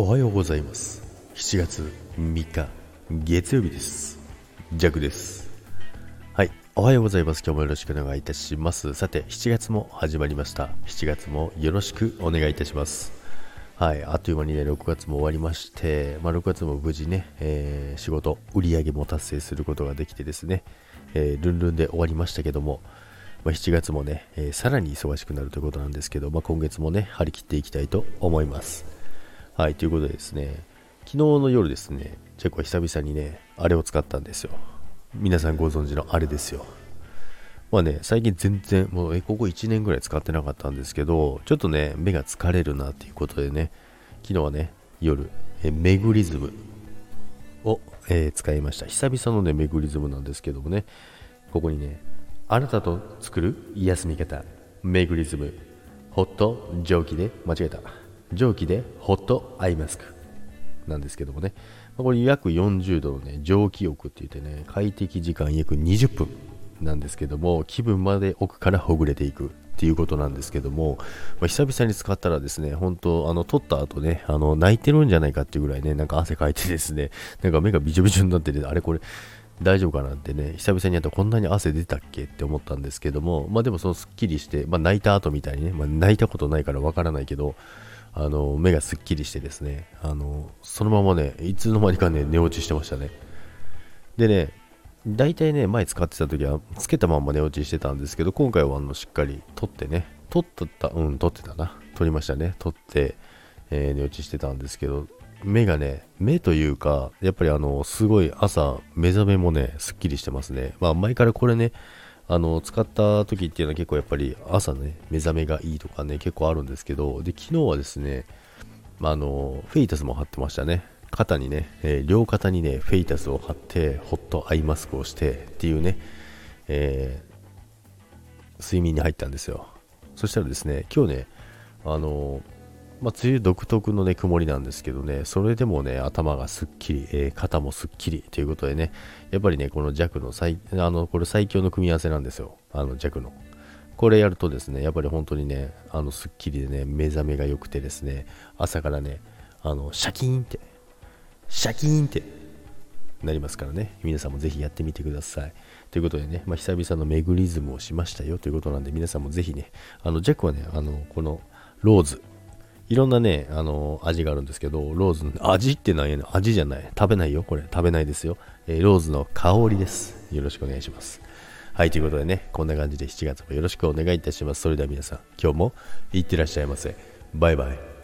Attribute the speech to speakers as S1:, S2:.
S1: おはようございます。7月3日月曜日です。ジャクです。はいおはようございます。今日もよろしくお願いいたします。さて7月も始まりました。7月もよろしくお願いいたします。はいあっという間にね6月も終わりましてまあ、6月も無事ね、えー、仕事売り上げも達成することができてですね、えー、ルンルンで終わりましたけどもまあ、7月もね、えー、さらに忙しくなるということなんですけど、まあ、今月もね、張り切っていきたいと思います。はい、ということでですね、昨日の夜ですね、チェコは久々にね、あれを使ったんですよ。皆さんご存知のあれですよ。まあね、最近全然、もうえここ1年ぐらい使ってなかったんですけど、ちょっとね、目が疲れるなっていうことでね、昨日はね、夜、えメグリズムを、えー、使いました。久々のね、メグリズムなんですけどもね、ここにね、あなたと作る癒すみ方メグリズムホット蒸気で間違えた蒸気でホットアイマスクなんですけどもね。これ約40度のね蒸気浴って言ってね快適時間約20分なんですけども気分まで奥からほぐれていくっていうことなんですけども、まあ、久々に使ったらですね、本当あの、撮った後ね、あの、泣いてるんじゃないかっていうぐらいね、なんか汗かいてですね、なんか目がびちょびちょになってて、あれこれ、大丈夫かなってね、久々にやったらこんなに汗出たっけって思ったんですけども、まあでもそのすっきりして、まあ泣いた後みたいにね、まあ泣いたことないからわからないけど、あの、目がすっきりしてですね、あの、そのままね、いつの間にかね、寝落ちしてましたね。でね、大体ね、前使ってた時は、つけたまま寝落ちしてたんですけど、今回はあの、しっかり取ってね、取ってた、うん、取ってたな。取りましたね。取って、えー、寝落ちしてたんですけど、目がね、目というか、やっぱりあの、すごい朝、目覚めもね、すっきりしてますね。まあ、前からこれね、あの、使った時っていうのは結構やっぱり朝ね、目覚めがいいとかね、結構あるんですけど、で、昨日はですね、まあ、あの、フェイタスも貼ってましたね。肩にね、えー、両肩にね、フェイタスを貼って、ホットアイマスクをしてっていうね、えー、睡眠に入ったんですよ。そしたらですね、今日ね、あのまあ、梅雨独特のね、曇りなんですけどね、それでもね、頭がすっきり、えー、肩もすっきりということでね、やっぱりね、この弱の最、あの、これ最強の組み合わせなんですよ。あの弱の。これやるとですね、やっぱり本当にね、あの、すっきりでね、目覚めが良くてですね、朝からね、あの、シャキーンって、シャキーンってなりますからね、皆さんもぜひやってみてください。ということでね、まあ、久々のメグリズムをしましたよということなんで、皆さんもぜひね、あの、ジャックはね、あの、このローズ、いろんなね、あの味があるんですけど、ローズの、味ってなんやね。味じゃない。食べないよ、これ。食べないですよ。えー、ローズの香りです。よろしくお願いします。はい、ということでね、こんな感じで7月もよろしくお願いいたします。それでは皆さん、今日もいってらっしゃいませ。バイバイ。